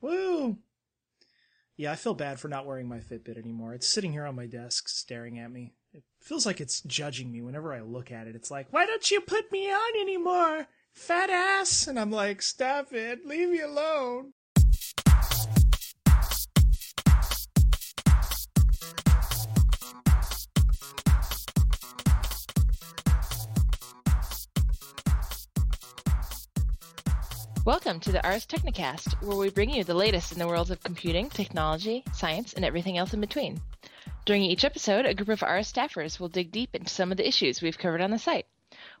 Woo! Yeah, I feel bad for not wearing my Fitbit anymore. It's sitting here on my desk staring at me. It feels like it's judging me whenever I look at it. It's like, why don't you put me on anymore? Fat ass! And I'm like, stop it, leave me alone. Welcome to the Ars Technicast, where we bring you the latest in the worlds of computing, technology, science, and everything else in between. During each episode, a group of Ars staffers will dig deep into some of the issues we've covered on the site.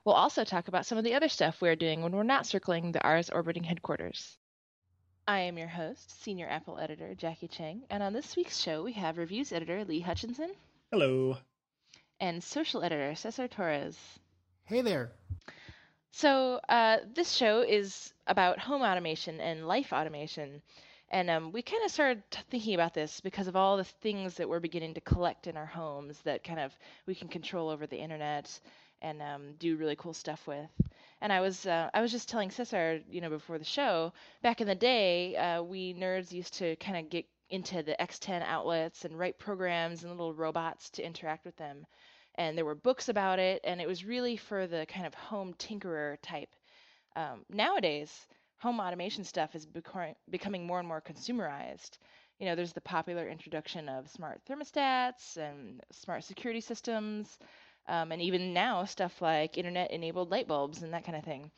We'll also talk about some of the other stuff we are doing when we're not circling the Ars orbiting headquarters. I am your host, Senior Apple Editor Jacqui Cheng, and on this week's show we have Reviews Editor Lee Hutchinson Hello. and Social Editor Cesar Torres. Hey there. So, uh, this show is about home automation and life automation. And um, we kind of started thinking about this because of all the things that we're beginning to collect in our homes that kind of we can control over the internet and um, do really cool stuff with. And I was uh, I was just telling Cesar, you know, before the show, back in the day, uh, we nerds used to kind of get into the X10 outlets and write programs and little robots to interact with them and there were books about it, and it was really for the kind of home tinkerer type. Um, nowadays, home automation stuff is becoming more and more consumerized. You know, there's the popular introduction of smart thermostats and smart security systems, um, and even now stuff like internet-enabled light bulbs and that kind of thing.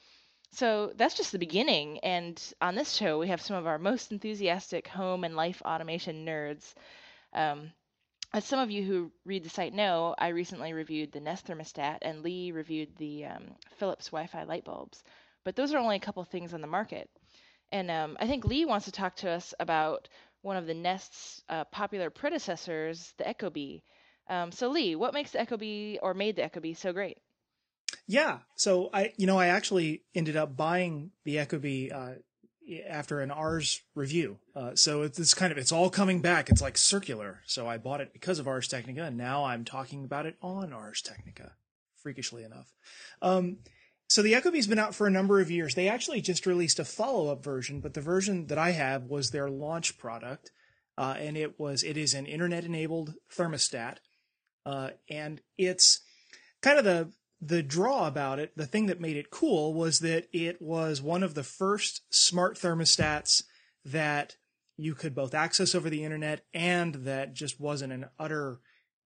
So that's just the beginning. And on this show, we have some of our most enthusiastic home and life automation nerds. Um, as some of you who read the site know, I recently reviewed the Nest thermostat, and Lee reviewed the um, Philips Wi-Fi light bulbs. But those are only a couple things on the market. And um, I think Lee wants to talk to us about one of the Nest's uh, popular predecessors, the Ecobee. Um, so Lee, what makes the Ecobee or made the Ecobee so great? Yeah. So I, you know, I actually ended up buying the Ecobee uh, after an Ars review. Uh, so it's, it's kind of it's all coming back. It's like circular. So I bought it because of Ars Technica, and now I'm talking about it on Ars Technica. Freakishly enough. Um, so the Ecobee's been out for a number of years. They actually just released a follow-up version, but the version that I have was their launch product, uh, and it was it is an internet-enabled thermostat, uh, and it's kind of the the draw about it, the thing that made it cool was that it was one of the first smart thermostats that you could both access over the internet and that just wasn't an utter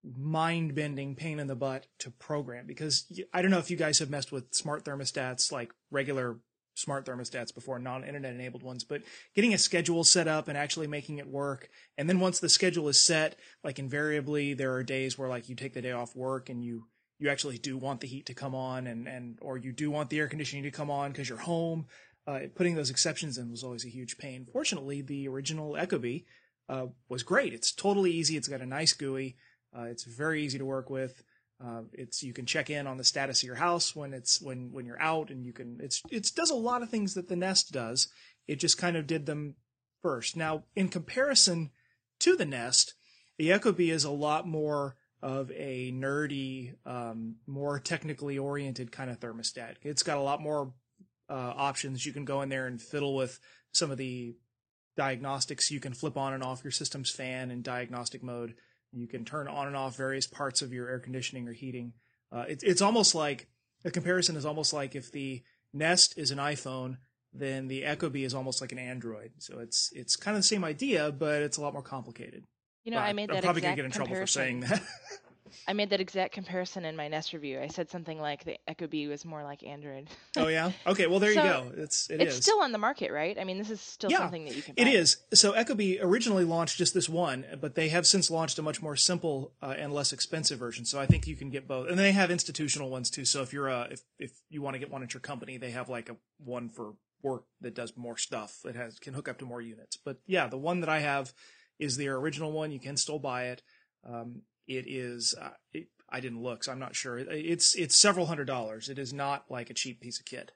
mind bending pain in the butt to program. Because I don't know if you guys have messed with smart thermostats like regular smart thermostats before, non internet enabled ones, but getting a schedule set up and actually making it work. And then once the schedule is set, like invariably there are days where like you take the day off work and you you actually do want the heat to come on and, and or you do want the air conditioning to come on because you're home. Uh, putting those exceptions in was always a huge pain. Fortunately, the original Ecobee uh, was great. It's totally easy. It's got a nice GUI. Uh, it's very easy to work with. Uh, it's you can check in on the status of your house when it's when when you're out, and you can it's it does a lot of things that the Nest does. It just kind of did them first. Now, in comparison to the Nest, the Ecobee is a lot more of a nerdy, um, more technically oriented kind of thermostat. It's got a lot more uh, options. You can go in there and fiddle with some of the diagnostics. You can flip on and off your system's fan in diagnostic mode. You can turn on and off various parts of your air conditioning or heating. Uh, it, it's almost like the comparison is almost like if the Nest is an iPhone, then the Ecobee is almost like an Android. So it's it's kind of the same idea, but it's a lot more complicated. You know, I made that I'm probably exact gonna get in trouble for saying that. I made that exact comparison in my Nest review. I said something like the Ecobee was more like Android. oh yeah. Okay. Well, there you go. It's it it's is. still on the market, right? I mean, this is still Yeah, something that you can. Buy. It is. So Ecobee originally launched just this one, but they have since launched a much more simple uh, and less expensive version. So I think you can get both, and they have institutional ones too. So if you're a if if you want to get one at your company, they have like a one for work that does more stuff. It has can hook up to more units. But yeah, the one that I have is their original one. You can still buy it. Um, it is. Uh, it, I didn't look, so I'm not sure. It's it's several hundred dollars. It is not like a cheap piece of kit.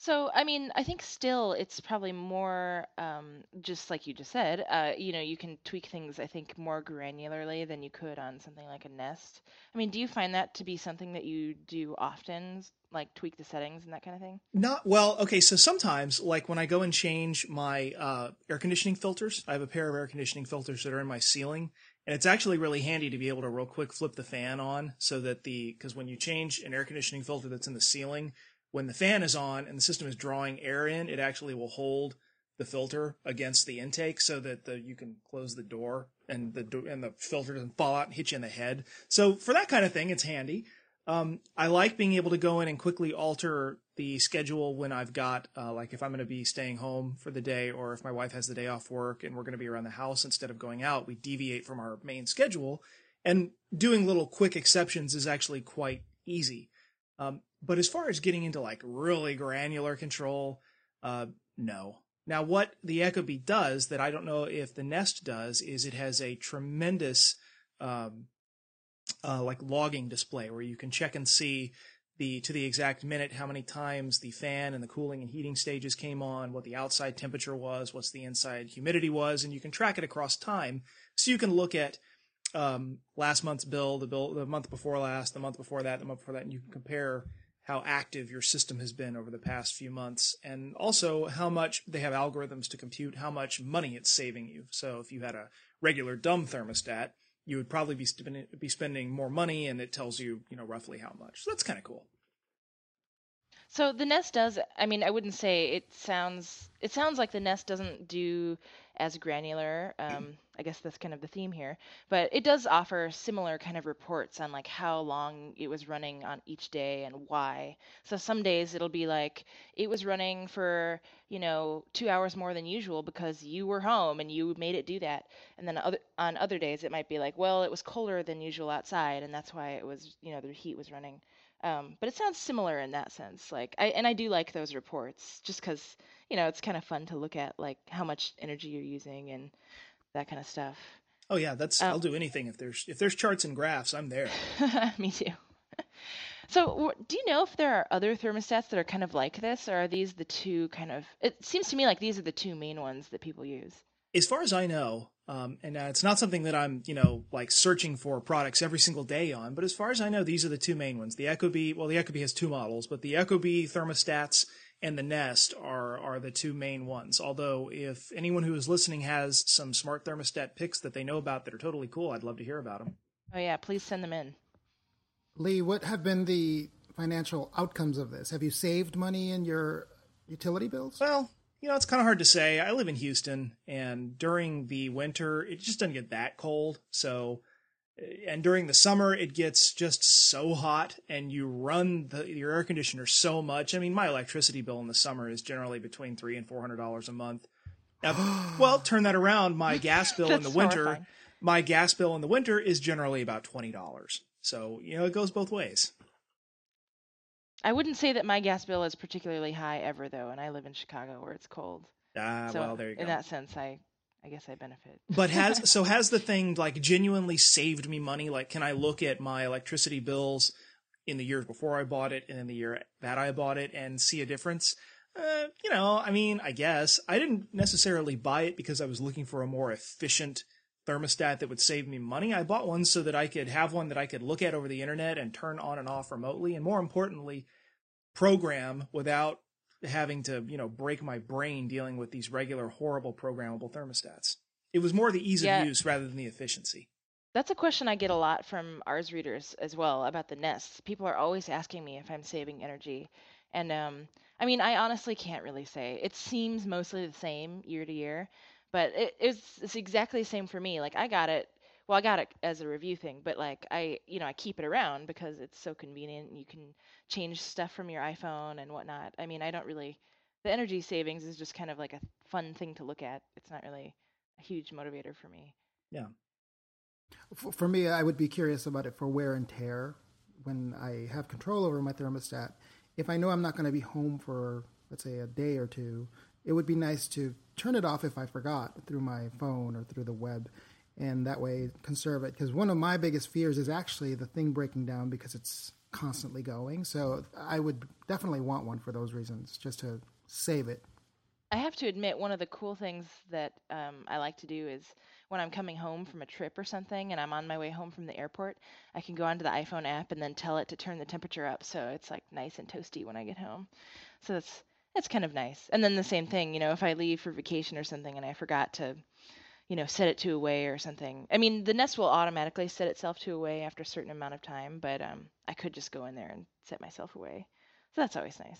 So, I mean, I think still it's probably more um, just like you just said. Uh, you know, you can tweak things, I think, more granularly than you could on something like a Nest. I mean, do you find that to be something that you do often, like tweak the settings and that kind of thing? Not well. Okay, so sometimes, like when I go and change my uh, air conditioning filters, I have a pair of air conditioning filters that are in my ceiling, and it's actually really handy to be able to real quick flip the fan on so that the because when you change an air conditioning filter that's in the ceiling when the fan is on and the system is drawing air in, it actually will hold the filter against the intake so that the, you can close the door and the and the filter doesn't fall out and hit you in the head. So for that kind of thing, it's handy. Um, I like being able to go in and quickly alter the schedule when I've got, uh, like, if I'm going to be staying home for the day, or if my wife has the day off work and we're going to be around the house instead of going out, we deviate from our main schedule. And doing little quick exceptions is actually quite easy. Um, but as far as getting into like really granular control, uh, no. Now, what the Echo Ecobee does that I don't know if the Nest does is it has a tremendous um, uh, like logging display where you can check and see the to the exact minute how many times the fan and the cooling and heating stages came on, what the outside temperature was, what's the inside humidity was, and you can track it across time. So you can look at um, last month's bill, the bill, the month before last, the month before that, the month before that, and you can compare how active your system has been over the past few months, and also how much they have algorithms to compute how much money it's saving you. So if you had a regular dumb thermostat, you would probably be spending be spending more money, and it tells you you know roughly how much. So that's kind of cool. So the Nest does. I mean, I wouldn't say it sounds. It sounds like the Nest doesn't do as granular. Um, I guess that's kind of the theme here, but it does offer similar kind of reports on like how long it was running on each day and why. So some days it'll be like it was running for you know two hours more than usual because you were home and you made it do that, and then other on other days it might be like well it was colder than usual outside and that's why it was you know the heat was running. Um, but it sounds similar in that sense. Like I and I do like those reports just because you know it's kind of fun to look at like how much energy you're using and that kind of stuff. Oh yeah, that's um, I'll do anything if there's if there's charts and graphs, I'm there. Me too. So, do you know if there are other thermostats that are kind of like this, or are these the two kind of? It seems to me like these are the two main ones that people use. As far as I know, um, and uh, it's not something that I'm, you know, like searching for products every single day on, but as far as I know, these are the two main ones. The Ecobee, well, the Ecobee has two models, but the Ecobee thermostats and the Nest are are the two main ones. Although, if anyone who is listening has some smart thermostat picks that they know about that are totally cool, I'd love to hear about them. Oh yeah, please send them in. Lee, what have been the financial outcomes of this? Have you saved money in your utility bills? Well, you know, it's kind of hard to say. I live in Houston, and during the winter, it just doesn't get that cold. So, and during the summer, it gets just so hot, and you run the, your air conditioner so much. I mean, my electricity bill in the summer is generally between three and four hundred dollars a month. Now, well, turn that around. My gas bill in the winter, horrifying. my gas bill in the winter is generally about twenty dollars. So you know, it goes both ways. I wouldn't say that my gas bill is particularly high ever, though, and I live in Chicago where it's cold. Ah, so well, there you go. In that sense, I, I guess I benefit. But has so has the thing like genuinely saved me money? Like, can I look at my electricity bills in the years before I bought it and in the year that I bought it and see a difference? Uh, you know, I mean, I guess I didn't necessarily buy it because I was looking for a more efficient thermostat that would save me money. I bought one so that I could have one that I could look at over the internet and turn on and off remotely, and more importantly, program without having to, you know, break my brain dealing with these regular horrible programmable thermostats. It was more the ease yeah. of use rather than the efficiency. That's a question I get a lot from Ars readers as well about the Nests. People are always asking me if I'm saving energy. And um, I mean, I honestly can't really say. It seems mostly the same year to year. But it, it's it's exactly the same for me. Like I got it. Well, I got it as a review thing, but like I, you know, I keep it around because it's so convenient. You can change stuff from your iPhone and whatnot. I mean, I don't really. The energy savings is just kind of like a fun thing to look at. It's not really a huge motivator for me. Yeah. For, for me, I would be curious about it for wear and tear when I have control over my thermostat. If I know I'm not going to be home for, let's say, a day or two, it would be nice to turn it off if I forgot through my phone or through the web, and that way conserve it. Because one of my biggest fears is actually the thing breaking down because it's constantly going. So I would definitely want one for those reasons, just to save it. I have to admit, one of the cool things that um, I like to do is when I'm coming home from a trip or something and I'm on my way home from the airport, I can go onto the iPhone app and then tell it to turn the temperature up so it's like nice and toasty when I get home. So that's that's kind of nice. And then the same thing, you know, if I leave for vacation or something and I forgot to, you know, set it to away or something. I mean, the Nest will automatically set itself to away after a certain amount of time, but um, I could just go in there and set myself away. So that's always nice.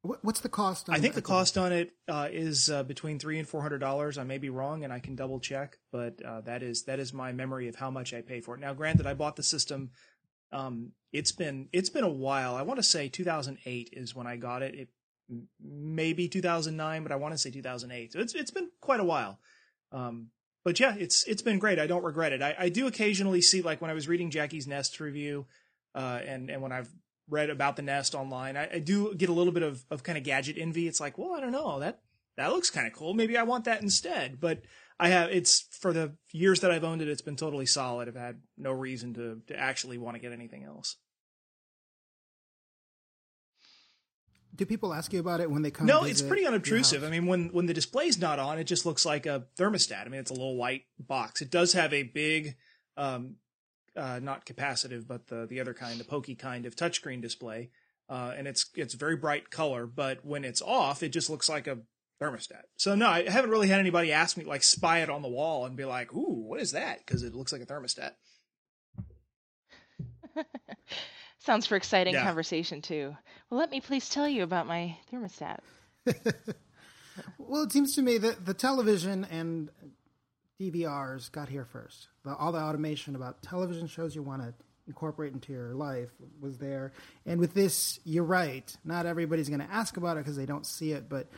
What's the cost? I think the cost on it uh, is uh, between three and four hundred dollars. I may be wrong, and I can double check, but uh, that is that is my memory of how much I pay for it. Now, granted, I bought the system. Um, it's been it's been a while. I want to say 2008 is when I got it. It maybe 2009, but I want to say 2008. So it's it's been quite a while. Um, but yeah, it's it's been great. I don't regret it. I, I do occasionally see like when I was reading Jacqui's Nest review, uh, and and when I've read about the Nest online, I, I do get a little bit of, of kind of gadget envy. It's like, well, I don't know that that looks kind of cool. Maybe I want that instead. But I have it's for the years that I've owned it, it's been totally solid. I've had no reason to to actually want to get anything else. Do people ask you about it when they come? No, it's pretty unobtrusive. I mean, when when the display's not on, it just looks like a thermostat. I mean, it's a little white box. It does have a big um, uh, not capacitive, but the the other kind, the pokey kind of touchscreen display, uh, and it's it's very bright color. But when it's off, it just looks like a thermostat. So no, I haven't really had anybody ask me like spy it on the wall and be like, "Ooh, what is that?" Because it looks like a thermostat. Sounds for exciting yeah. conversation too. Well, let me please tell you about my thermostat. well, it seems to me that the television and DVRs got here first. The, all the automation about television shows you want to incorporate into your life was there. And with this, you're right. Not everybody's going to ask about it because they don't see it. But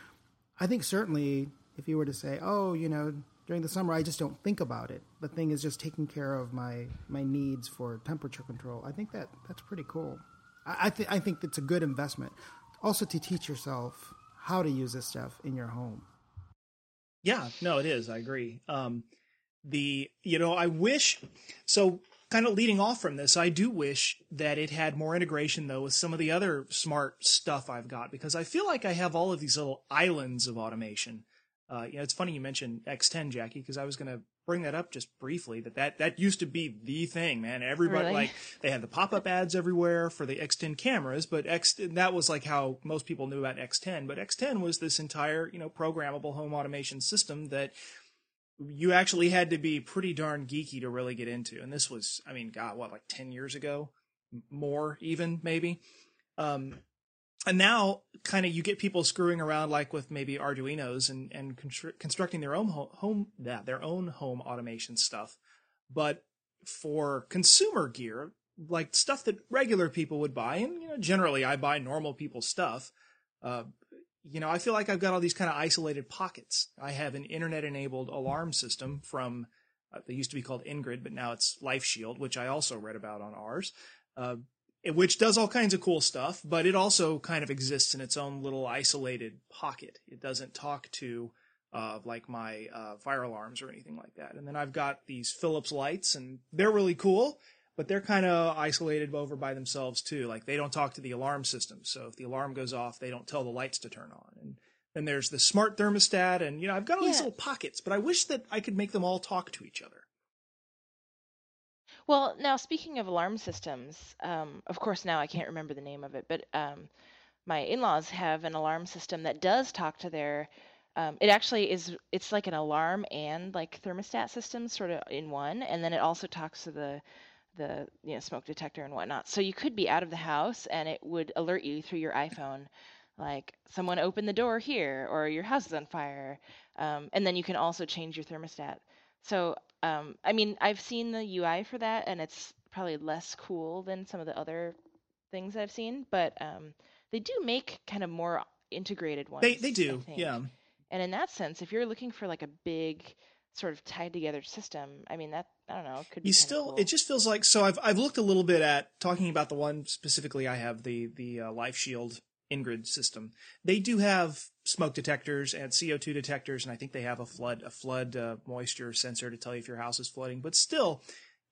I think certainly if you were to say, oh, you know, during the summer, I just don't think about it. The thing is just taking care of my, my needs for temperature control. I think that that's pretty cool. I, th- I think it's a good investment. Also, to teach yourself how to use this stuff in your home. Yeah, no, it is. I agree. Um, the you know, I wish so. Kind of leading off from this, I do wish that it had more integration though with some of the other smart stuff I've got because I feel like I have all of these little islands of automation. Uh, you know, it's funny you mentioned X10, Jacqui, because I was going to bring that up just briefly. That that that used to be the thing, man. Everybody really? like they had the pop up ads everywhere for the X10 cameras, but X that was like how most people knew about X10. But X10 was this entire you know programmable home automation system that you actually had to be pretty darn geeky to really get into. And this was, I mean, God, what like ten years ago, more even maybe. Um, and now kind of you get people screwing around like with maybe Arduinos and and constru- constructing their own home, home yeah, their own home automation stuff. But for consumer gear, like stuff that regular people would buy, and you know, generally I buy normal people stuff. Uh, you know, I feel like I've got all these kind of isolated pockets. I have an internet enabled alarm system from, uh, they used to be called Ingrid, but now it's LifeShield, which I also read about on Ars. Uh, which does all kinds of cool stuff, but it also kind of exists in its own little isolated pocket. It doesn't talk to uh, like my uh, fire alarms or anything like that. And then I've got these Philips lights, and they're really cool, but they're kind of isolated over by themselves too. Like they don't talk to the alarm system, so if the alarm goes off, they don't tell the lights to turn on. And then there's the smart thermostat, and you know I've got all yeah. these little pockets, but I wish that I could make them all talk to each other. Well, now speaking of alarm systems, um, of course now I can't remember the name of it, but um, my in-laws have an alarm system that does talk to their. Um, it actually is. It's like an alarm and like thermostat system, sort of in one, and then it also talks to the the you know smoke detector and whatnot. So you could be out of the house and it would alert you through your iPhone, like someone opened the door here or your house is on fire, um, and then you can also change your thermostat. So um, I mean, I've seen the UI for that, and it's probably less cool than some of the other things I've seen, but um, they do make kind of more integrated ones. They they do, yeah. And in that sense, if you're looking for like a big sort of tied together system, I mean that I don't know, could be you still. Cool. It just feels like so. I've I've looked a little bit at talking about the one specifically. I have the the uh, LifeShield Ingrid system. They do have smoke detectors and CO2 detectors, and I think they have a flood a flood uh, moisture sensor to tell you if your house is flooding. But still,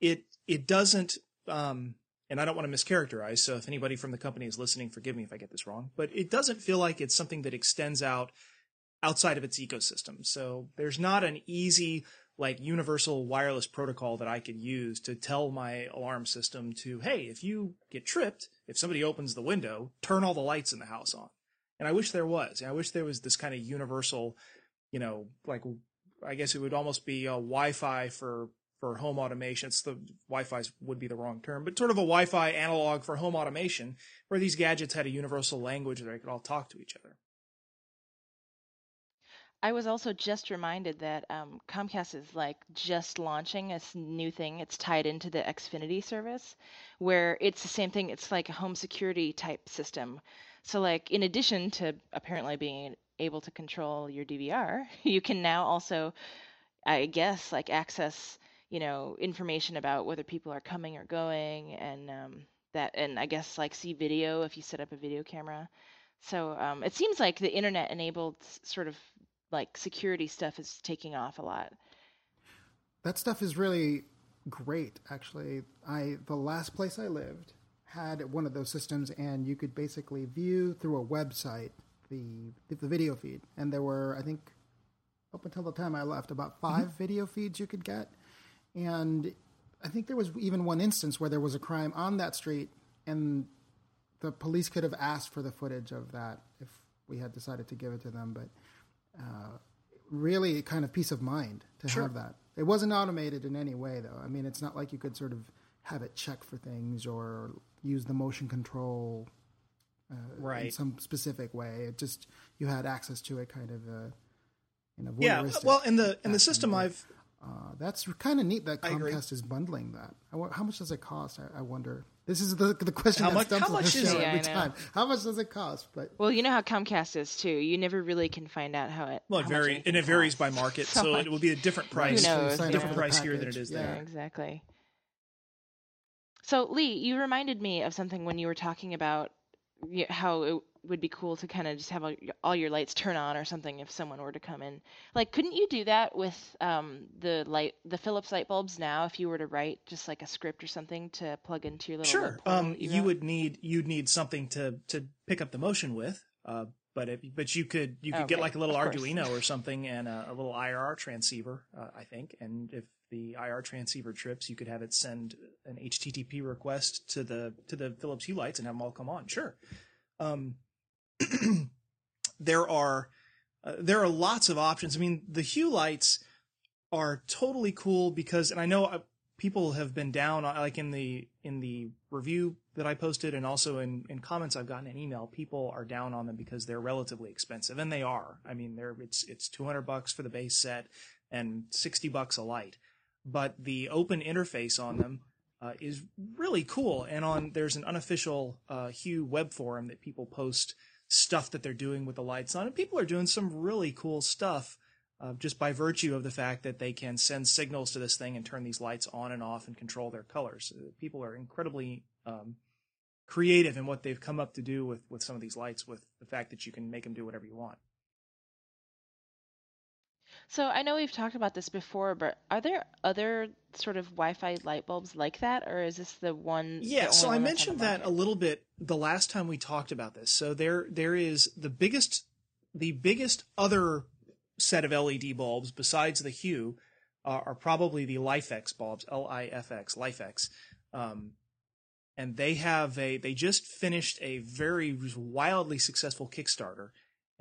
it it doesn't. Um, and I don't want to mischaracterize. So if anybody from the company is listening, forgive me if I get this wrong. But it doesn't feel like it's something that extends out outside of its ecosystem. So there's not an easy like universal wireless protocol that I could use to tell my alarm system to, hey, if you get tripped, if somebody opens the window, turn all the lights in the house on. And I wish there was. I wish there was this kind of universal, you know, like I guess it would almost be a Wi-Fi for for home automation. It's the Wi-Fi would be the wrong term, but sort of a Wi-Fi analog for home automation, where these gadgets had a universal language that they could all talk to each other. I was also just reminded that um, Comcast is like just launching a new thing. It's tied into the Xfinity service, where it's the same thing. It's like a home security type system. So, like, in addition to apparently being able to control your DVR, you can now also, I guess, like access, you know, information about whether people are coming or going, and um, that, and I guess like see video if you set up a video camera. So um, it seems like the internet-enabled sort of like security stuff is taking off a lot. That stuff is really great, actually. I the last place I lived had one of those systems, and you could basically view through a website the the video feed, and there were I think up until the time I left about mm-hmm. 5 mm-hmm. video feeds you could get, and I think there was even one instance where there was a crime on that street, and the police could have asked for the footage of that if we had decided to give it to them, but uh, really kind of peace of mind to sure. have that. It wasn't automated in any way, though. I mean, it's not like you could sort of have it check for things or use the motion control uh, right. in some specific way. It just you had access to it, kind of. Uh, in a yeah, well, in the in the system I've uh, that's kind of neat that Comcast is bundling that. how much does it cost? I, I wonder. This is the, the question how that much, stumps how much is show every time. How much does it cost? But well, you know how Comcast is too. You never really can find out how it. Well, it varies, and it varies by market, so, so it will be a different price. Who knows? Different price here than it is yeah, there. Exactly. So Lee, you reminded me of something when you were talking about how it would be cool to kind of just have all your lights turn on or something if someone were to come in. Like, couldn't you do that with um, the light, the Philips light bulbs now? If you were to write just like a script or something to plug into your little sure, um, you, you would need you'd need something to to pick up the motion with. Uh, but it, but you could you could get like a little Arduino or something and a, a little IR transceiver, uh, I think. And if the IR transceiver trips, you could have it send an HTTP request to the to the Philips Hue lights and have them all come on. Sure. Um, there are uh, there are lots of options. I mean, the Hue lights are totally cool because, and I know uh, people have been down uh, like in the in the review that I posted, and also in in comments I've gotten an email. People are down on them because they're relatively expensive, and they are. I mean, they're it's it's two hundred bucks for the base set and sixty bucks a light, but the open interface on them. Uh, is really cool. And on there's an unofficial uh, Hue web forum that people post stuff that they're doing with the lights on. And people are doing some really cool stuff uh, just by virtue of the fact that they can send signals to this thing and turn these lights on and off and control their colors. Uh, people are incredibly um, creative in what they've come up to do with, with some of these lights, with the fact that you can make them do whatever you want. So I know we've talked about this before, but are there other sort of Wi-Fi light bulbs like that, or is this the one? Yeah, the so I mentioned that a little bit the last time we talked about this. So there, there is the biggest, the biggest other set of LED bulbs besides the Hue uh, are probably the LIFX bulbs, L-I-F-X, LIFX. Um, and they have a, they just finished a very wildly successful Kickstarter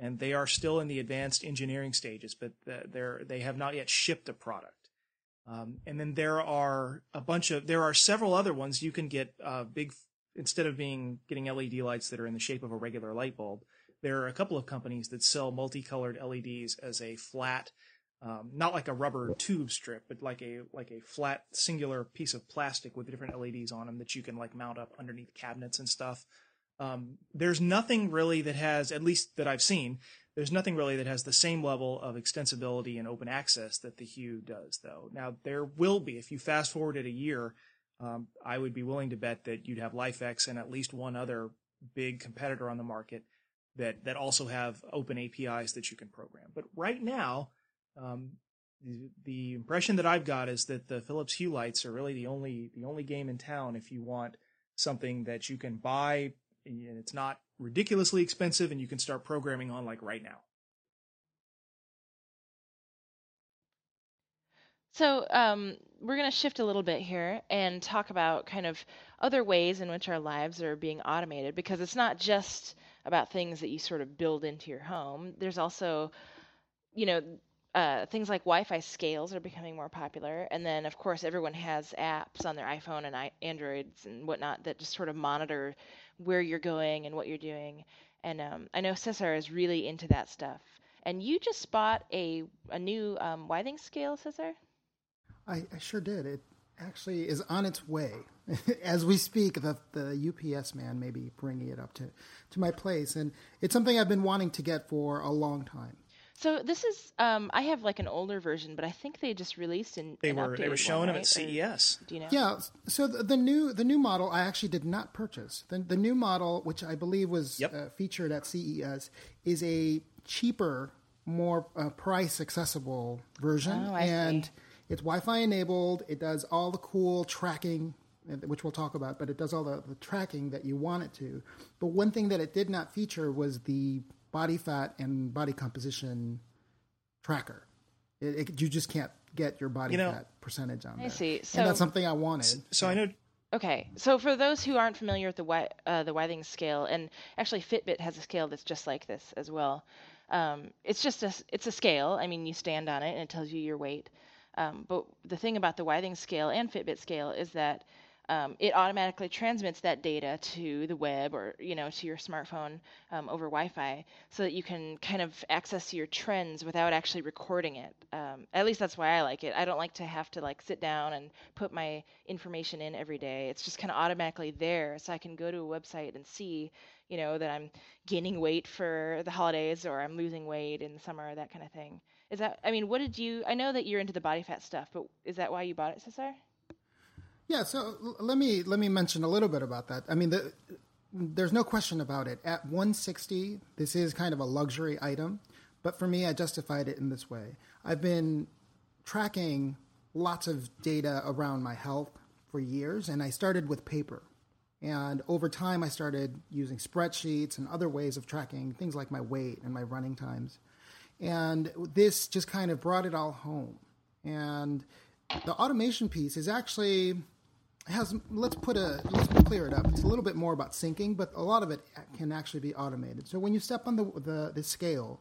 and they are still in the advanced engineering stages, but they're they have not yet shipped a product. Um, and then there are a bunch of there are several other ones you can get uh, big instead of being getting LED lights that are in the shape of a regular light bulb. There are a couple of companies that sell multicolored LEDs as a flat, um, not like a rubber tube strip, but like a like a flat singular piece of plastic with different LEDs on them that you can like mount up underneath cabinets and stuff. Um, there's nothing really that has, at least that I've seen, there's nothing really that has the same level of extensibility and open access that the Hue does, though. Now, there will be, if you fast forward it a year, um, I would be willing to bet that you'd have LIFX and at least one other big competitor on the market that, that also have open APIs that you can program. But right now, um, the, the impression that I've got is that the Philips Hue lights are really the only the only game in town if you want something that you can buy and it's not ridiculously expensive and you can start programming on like right now. So um, we're going to shift a little bit here and talk about kind of other ways in which our lives are being automated because it's not just about things that you sort of build into your home. There's also, you know, uh, things like Wi-Fi scales are becoming more popular, and then of course everyone has apps on their iPhone and I- Androids and whatnot that just sort of monitor where you're going and what you're doing. And um, I know Cesar is really into that stuff. And you just bought a a new um, Withings scale, Cesar? I, I sure did. It actually is on its way. As we speak, the, the UPS man may be bringing it up to, to my place. And it's something I've been wanting to get for a long time. So this is um, I have like an older version, but I think they just released an They an were they were showing one, them right? at Or- CES. do you know? Yeah. So the, the new the new model I actually did not purchase. The, the new model, which I believe was Yep. uh, featured at CES, is a cheaper, more uh, price accessible version, Oh, I and see. it's Wi-Fi enabled. It does all the cool tracking, uh, which we'll talk about, but it does all the, the tracking that you want it to. But one thing that it did not feature was the body fat and body composition tracker. It, it, you just can't get your body You know- fat percentage on I there. see. and that's something I wanted. So I know Okay, so for those who aren't familiar with the Wi- uh, the Withings scale, and actually Fitbit has a scale that's just like this as well. Um, it's just a s- it's a scale. I mean, you stand on it and it tells you your weight. Um, but the thing about the Withings scale and Fitbit scale is that um, it automatically transmits that data to the web or you know to your smartphone um, over Wi-Fi, so that you can kind of access your trends without actually recording it. Um, at least that's why I like it. I don't like to have to like sit down and put my information in every day. It's just kind of automatically there, so I can go to a website and see, you know, that I'm gaining weight for the holidays or I'm losing weight in the summer, that kind of thing. Is that? I mean, what did you? I know that you're into the body fat stuff, but is that why you bought it, Cesar? Yeah, so l- let me let me mention a little bit about that. I mean, the, there's no question about it. At 160, this is kind of a luxury item, but for me, I justified it in this way. I've been tracking lots of data around my health for years, and I started with paper. And over time, I started using spreadsheets and other ways of tracking things like my weight and my running times. And this just kind of brought it all home. And the automation piece is actually has let's put a let's clear it up. It's a little bit more about syncing, but a lot of it can actually be automated. So when you step on the the, the scale,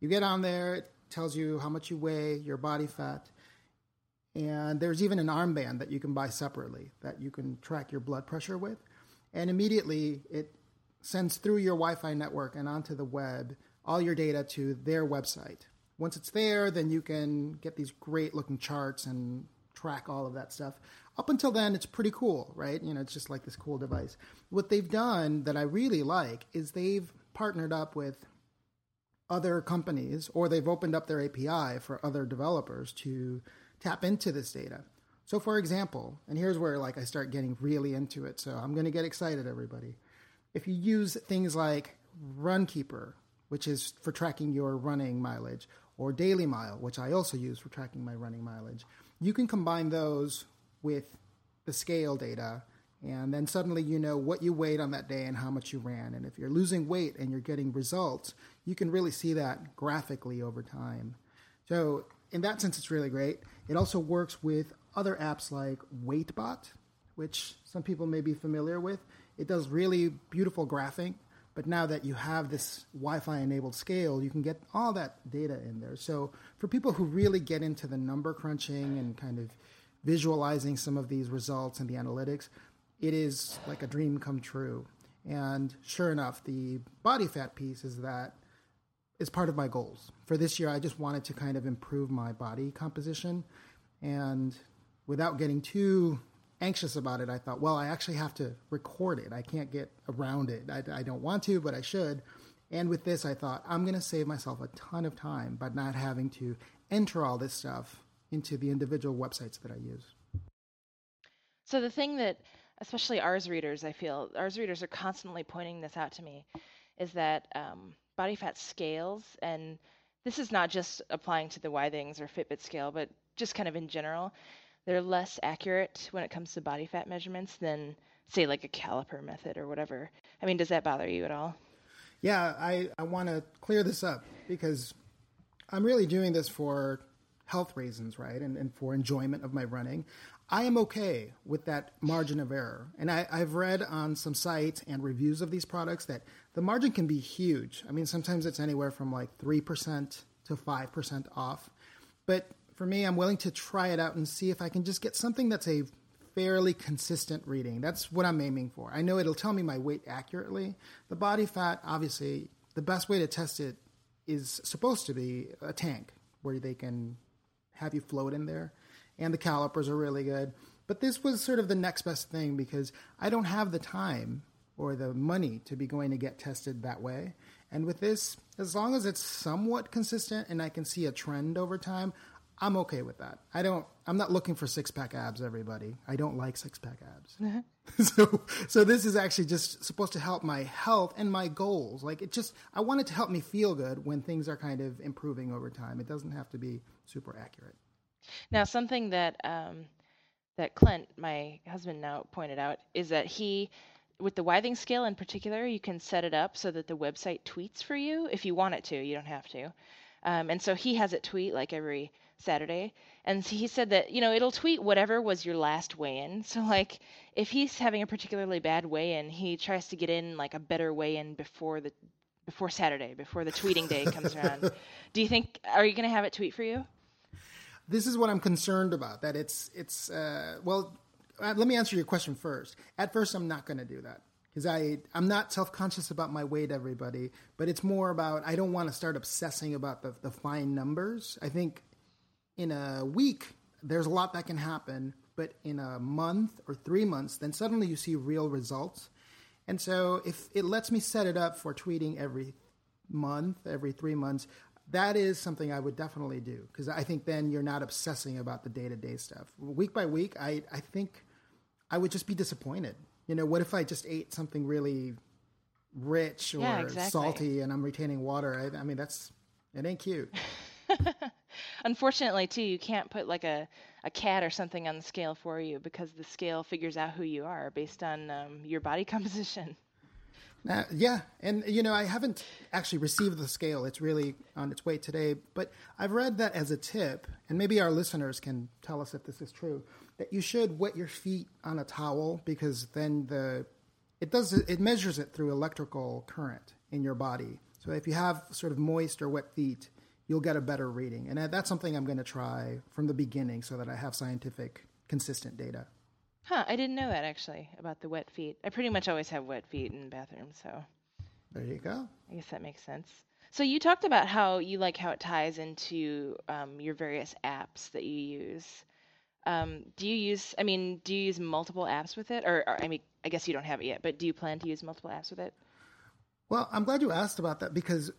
you get on there. It tells you how much you weigh, your body fat, and there's even an armband that you can buy separately that you can track your blood pressure with, and immediately it sends through your Wi-Fi network and onto the web all your data to their website. Once it's there, then you can get these great looking charts and track all of that stuff. Up until then, it's pretty cool, right? You know, it's just like this cool device. What they've done that I really like is they've partnered up with other companies or they've opened up their API for other developers to tap into this data. So for example, and here's where like I start getting really into it. So I'm going to get excited everybody. If you use things like Runkeeper, which is for tracking your running mileage, or Daily Mile, which I also use for tracking my running mileage, you can combine those with the scale data and then suddenly you know what you weighed on that day and how much you ran. And if you're losing weight and you're getting results, you can really see that graphically over time. So, in that sense, it's really great. It also works with other apps like Weightbot, which some people may be familiar with. It does really beautiful graphing, but now that you have this Wi Fi enabled scale, you can get all that data in there. So, for people who really get into the number crunching and kind of visualizing some of these results and the analytics, it is like a dream come true. And sure enough, the body fat piece is that is part of my goals. For this year, I just wanted to kind of improve my body composition. And without getting too anxious about it, I thought, well, I actually have to record it. I can't get around it. I, I don't want to, but I should. And with this, I thought, I'm going to save myself a ton of time by not having to enter all this stuff into the individual websites that I use. So the thing that, especially Ars readers, I feel Ars readers are constantly pointing this out to me, is that um, body fat scales, and this is not just applying to the Withings or Fitbit scale, but just kind of in general, they're less accurate when it comes to body fat measurements than say like a caliper method or whatever. I mean, does that bother you at all? Yeah, I, I want to clear this up because I'm really doing this for health reasons, right? And, and for enjoyment of my running. I am okay with that margin of error. And I, I've read on some sites and reviews of these products that the margin can be huge. I mean, sometimes it's anywhere from like 3% to 5% off. But for me, I'm willing to try it out and see if I can just get something that's a fairly consistent reading. That's what I'm aiming for. I know it'll tell me my weight accurately. The body fat, obviously, the best way to test it is supposed to be a tank where they can have you float in there and the calipers are really good. But this was sort of the next best thing because I don't have the time or the money to be going to get tested that way. And with this, as long as it's somewhat consistent and I can see a trend over time, I'm okay with that. I don't. I'm not looking for six pack abs. Everybody, I don't like six pack abs. so, so this is actually just supposed to help my health and my goals. Like it just, I want it to help me feel good when things are kind of improving over time. It doesn't have to be super accurate. Now, something that um, that Clint, my husband, now pointed out is that he, with the Withings scale in particular, you can set it up so that the website tweets for you if you want it to. You don't have to. Um, and so he has it tweet like every Saturday, and he said that you know it'll tweet whatever was your last weigh-in. So like if he's having a particularly bad weigh-in, he tries to get in like a better weigh-in before the before Saturday, before the tweeting day comes around. Do you think are you going to have it tweet for you? this is what I'm concerned about. That it's it's uh, well. Uh, let me answer your question first. At first, I'm not going to do that because I I'm not self conscious about my weight, everybody. But it's more about I don't want to start obsessing about the the fine numbers. I think in a week there's a lot that can happen, but in a month or three months, then suddenly you see real results. And so if it lets me set it up for tweeting every month, every three months, that is something I would definitely do because I think then you're not obsessing about the day to day stuff. Week by week, I, I think I would just be disappointed. You know, what if I just ate something really rich or yeah, exactly. salty and I'm retaining water? I, I mean, that's, it ain't cute. Unfortunately, too, you can't put like a, a cat or something on the scale for you because the scale figures out who you are based on um, your body composition. Uh, yeah, and you know, I haven't actually received the scale. It's really on its way today, but I've read that as a tip, and maybe our listeners can tell us if this is true. That you should wet your feet on a towel because then the it does it measures it through electrical current in your body. So if you have sort of moist or wet feet, you'll get a better reading, and that's something I'm going to try from the beginning so that I have scientific, consistent data. Huh, I didn't know that actually about the wet feet. I pretty much always have wet feet in the bathroom, so. There you go. I guess that makes sense. So you talked about how you like how it ties into um, your various apps that you use. Um, do you use? I mean, do you use multiple apps with it, or, or, I mean, I guess you don't have it yet, but do you plan to use multiple apps with it? Well, I'm glad you asked about that because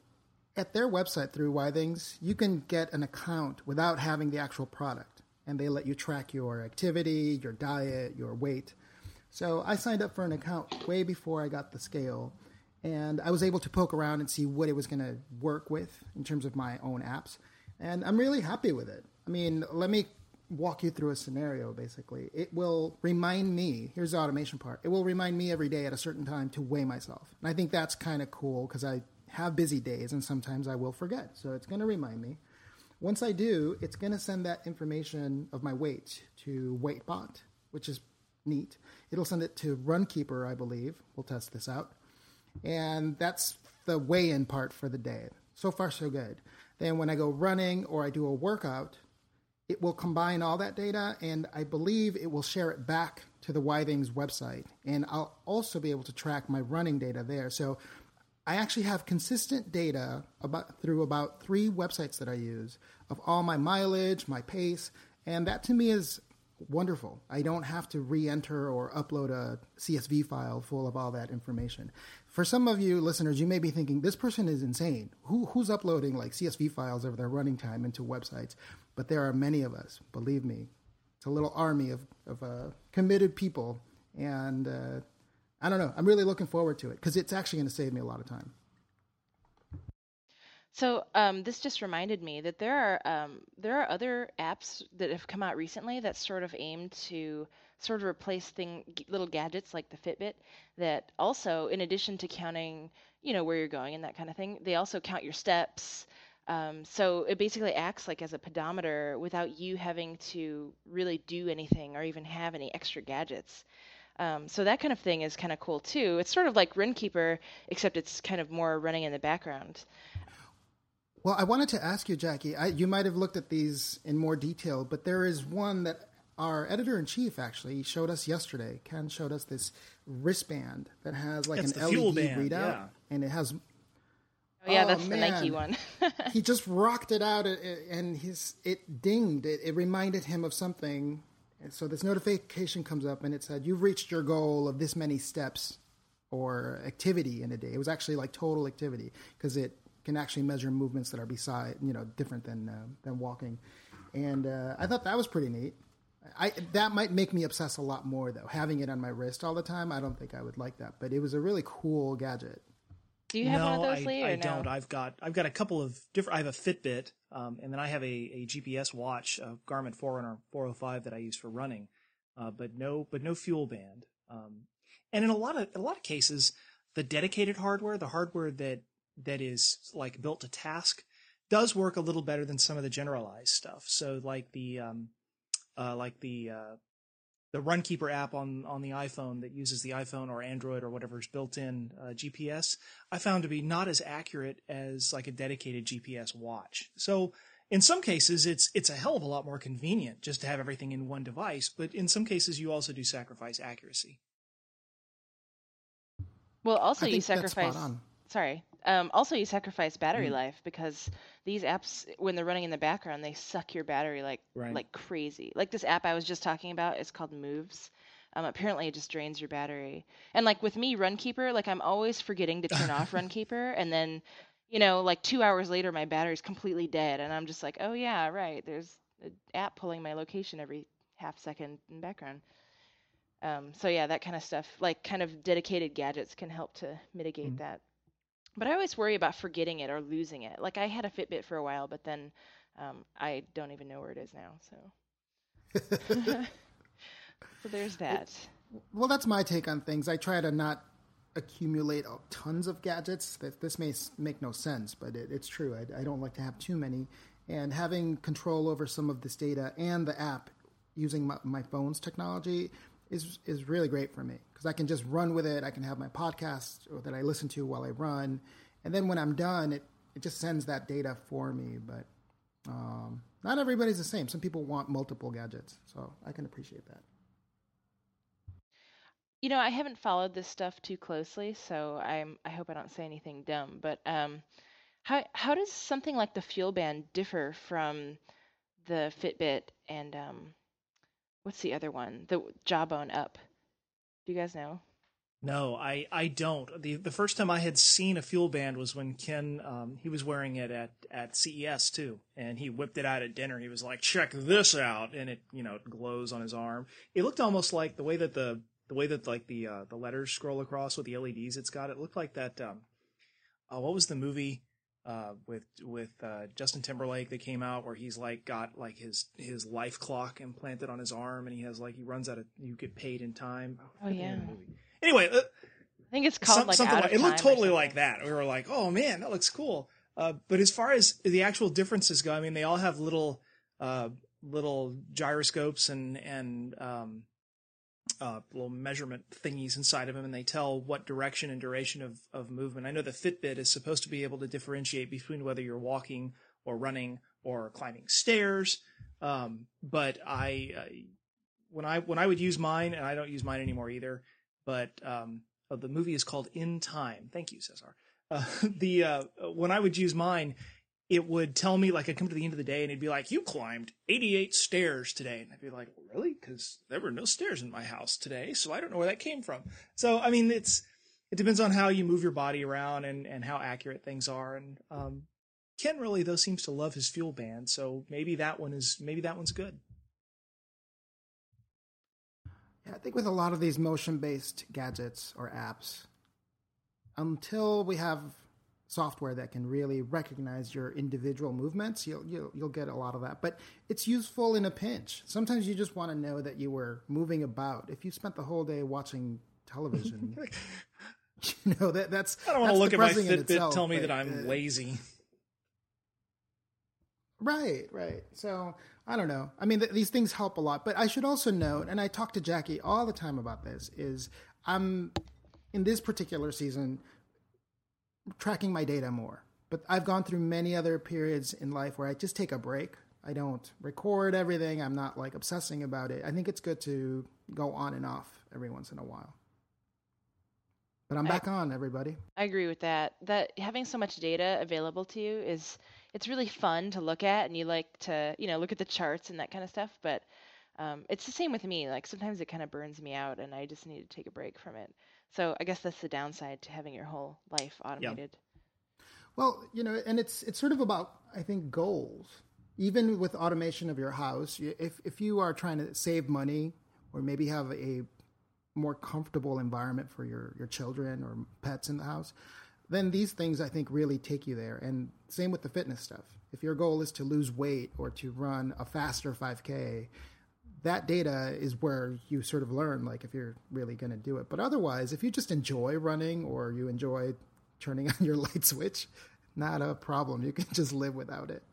at their website through Withings, you can get an account without having the actual product and they let you track your activity, your diet, your weight. So I signed up for an account way before I got the scale, and I was able to poke around and see what it was going to work with in terms of my own apps. And I'm really happy with it. I mean, let me walk you through a scenario basically. It will remind me, here's the automation part, it will remind me every day at a certain time to weigh myself. And I think that's kind of cool because I have busy days and sometimes I will forget. So it's going to remind me. Once I do, it's going to send that information of my weight to WeightBot, which is neat. It'll send it to Runkeeper, I believe. We'll test this out. And that's the weigh in part for the day. So far, so good. Then when I go running or I do a workout, it will combine all that data and I believe it will share it back to the Withings website. And I'll also be able to track my running data there. So I actually have consistent data about through about three websites that I use of all my mileage, my pace, and that to me is wonderful. I don't have to re-enter or upload a CSV file full of all that information. For some of you listeners, you may be thinking this person is insane. Who, who's uploading like CSV files of their running time into websites? But there are many of us. Believe me, it's a little army of of uh, committed people, and uh, I don't know. I'm really looking forward to it because it's actually going to save me a lot of time. So um, this just reminded me that there are um, there are other apps that have come out recently that sort of aim to sort of replace thing little gadgets like the Fitbit that also, in addition to counting, you know, where you're going and that kind of thing, they also count your steps. Um, so it basically acts like as a pedometer without you having to really do anything or even have any extra gadgets. Um, so that kind of thing is kind of cool too. It's sort of like Runkeeper, except it's kind of more running in the background. Well, I wanted to ask you, Jacqui. I, you might have looked at these in more detail, but there is one that our editor in chief actually showed us yesterday. Ken showed us this wristband that has like It's an LED band, readout, yeah. and it has. Oh, yeah, Oh, that's the Nike one. he just rocked it out, and his it dinged. It, it reminded him of something. And so this notification comes up, and it said, "You've reached your goal of this many steps or activity in a day." It was actually like total activity because it can actually measure movements that are beside, you know, different than uh, than walking. And uh, I thought that was pretty neat. I that might make me obsess a lot more though. Having it on my wrist all the time, I don't think I would like that. But it was a really cool gadget. Do you have no, one of those, I, Lee, I no? don't. I've got I've got a couple of different. I have a Fitbit, um, and then I have a, a GPS watch, a Garmin Forerunner 405 that I use for running, uh, but no, but no fuel band. Um, and in a lot of in a lot of cases, the dedicated hardware, the hardware that that is like built to task, does work a little better than some of the generalized stuff. So like the um, uh, like the uh, the Runkeeper app on on the iPhone that uses the iPhone or Android or whatever's built-in uh, GPS, I found to be not as accurate as like a dedicated GPS watch. So in some cases, it's it's a hell of a lot more convenient just to have everything in one device. But in some cases, you also do sacrifice accuracy. Well, also I you think that's spot sacrifice. on. Sorry. Um, also, you sacrifice Mm. battery life because these apps, when they're running in the background, they suck your battery like Right. like crazy. Like this app I was just talking about, it's called Moves. Um, apparently, it just drains your battery. And like with me, Runkeeper, like I'm always forgetting to turn off Runkeeper, and then, you know, like two hours later, my battery's completely dead, and I'm just like, oh yeah, right. There's an app pulling my location every half second in background. Um, so yeah, that kind of stuff, like kind of dedicated gadgets, can help to mitigate Mm. that. But I always worry about forgetting it or losing it. Like I had a Fitbit for a while, but then um, I don't even know where it is now. So, so there's that. Well, that's my take on things. I try to not accumulate tons of gadgets. This may make no sense, but it, it's true. I, I don't like to have too many, and having control over some of this data and the app using my, my phone's technology is is really great for me because I can just run with it. I can have my podcast or that I listen to while I run, and then when I'm done, it it just sends that data for me. But um, not everybody's the same. Some people want multiple gadgets, so I can appreciate that. You know, I haven't followed this stuff too closely, so I'm I hope I don't say anything dumb. But um, how how does something like the Fuel Band differ from the Fitbit and um, what's the other one? The Jawbone Up. Do you guys know? No, I, I don't. The the first time I had seen a fuel band was when Ken um, he was wearing it at, at CES too, and he whipped it out at dinner. He was like, "Check this out," and it you know it glows on his arm. It looked almost like the way that the the way that like the uh, the letters scroll across with the LEDs it's got. It looked like that. Um, uh, what was the movie uh, with with uh, Justin Timberlake that came out where he's like got like his his life clock implanted on his arm, and he has like he runs out of you get paid in time. Oh, I forget the name of yeah. movie. Anyway, uh, I think it's called some- like something like it looked totally like that. We were like, "Oh man, that looks cool." Uh, but as far as the actual differences go, I mean, they all have little uh, little gyroscopes and and um, uh, little measurement thingies inside of them, and they tell what direction and duration of of movement. I know the Fitbit is supposed to be able to differentiate between whether you're walking or running or climbing stairs. Um, but I, uh, when I when I would use mine, and I don't use mine anymore either. But um, oh, the movie is called In Time. Thank you, Cesar. Uh, the uh, when I would use mine, it would tell me like I'd come to the end of the day and it'd be like, "You climbed 88 stairs today," and I'd be like, "Really?" Because there were no stairs in my house today, so I don't know where that came from. So I mean, it's it depends on how you move your body around and and how accurate things are. And um, Ken really though seems to love his fuel band, so maybe that one is maybe that one's good. Yeah, I think with a lot of these motion based gadgets or apps, until we have software that can really recognize your individual movements, you'll, you'll you'll get a lot of that. But it's useful in a pinch. Sometimes you just want to know that you were moving about. If you spent the whole day watching television, you know that that's. I don't want to look at my Fitbit itself, tell me but, that I'm uh, lazy. Right, right. So I don't know. I mean, th- these things help a lot, but I should also note, and I talk to Jacqui all the time about this, is I'm in this particular season tracking my data more. But I've gone through many other periods in life where I just take a break. I don't record everything. I'm not like obsessing about it. I think it's good to go on and off every once in a while. But I'm I- back on, everybody. I agree with that. That having so much data available to you is it's really fun to look at, and you like to you know look at the charts and that kind of stuff. But um, it's the same with me. Like sometimes it kind of burns me out, and I just need to take a break from it. So I guess that's the downside to having your whole life automated. Well, you know, and it's it's sort of about I think goals. Even with automation of your house, if if you are trying to save money or maybe have a more comfortable environment for your your children or pets in the house, then these things I think really take you there. And same with the fitness stuff. If your goal is to lose weight or to run a faster 5K, that data is where you sort of learn like if you're really going to do it. But otherwise, if you just enjoy running or you enjoy turning on your light switch, not a problem. You can just live without it.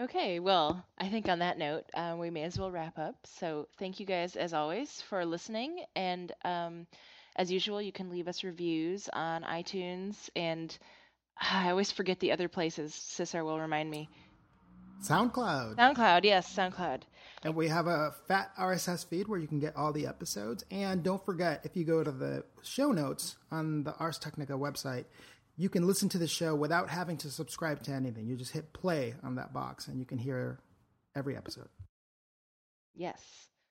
Okay, well, I think on that note, um, we may as well wrap up. So, thank you guys, as always, for listening. And um, as usual, you can leave us reviews on iTunes. And I always forget the other places. Cesar will remind me. SoundCloud. SoundCloud, yes, SoundCloud. And we have a fat RSS feed where you can get all the episodes. And don't forget, if you go to the show notes on the Ars Technica website, you can listen to the show without having to subscribe to anything. You just hit play on that box and you can hear every episode. Yes.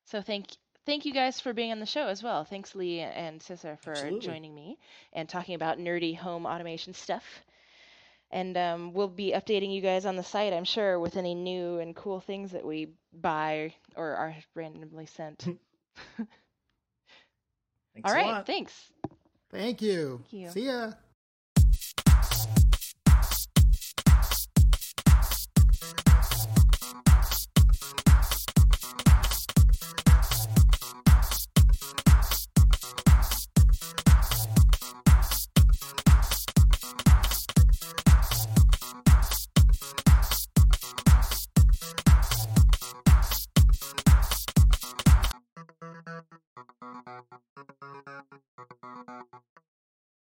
So, thank thank you guys for being on the show as well. Thanks, Lee and Cesar, for Absolutely. joining me and talking about nerdy home automation stuff. And um, we'll be updating you guys on the site, I'm sure, with any new and cool things that we buy or are randomly sent. Thanks All a right, lot. thanks. Thank you. Thank you. See ya.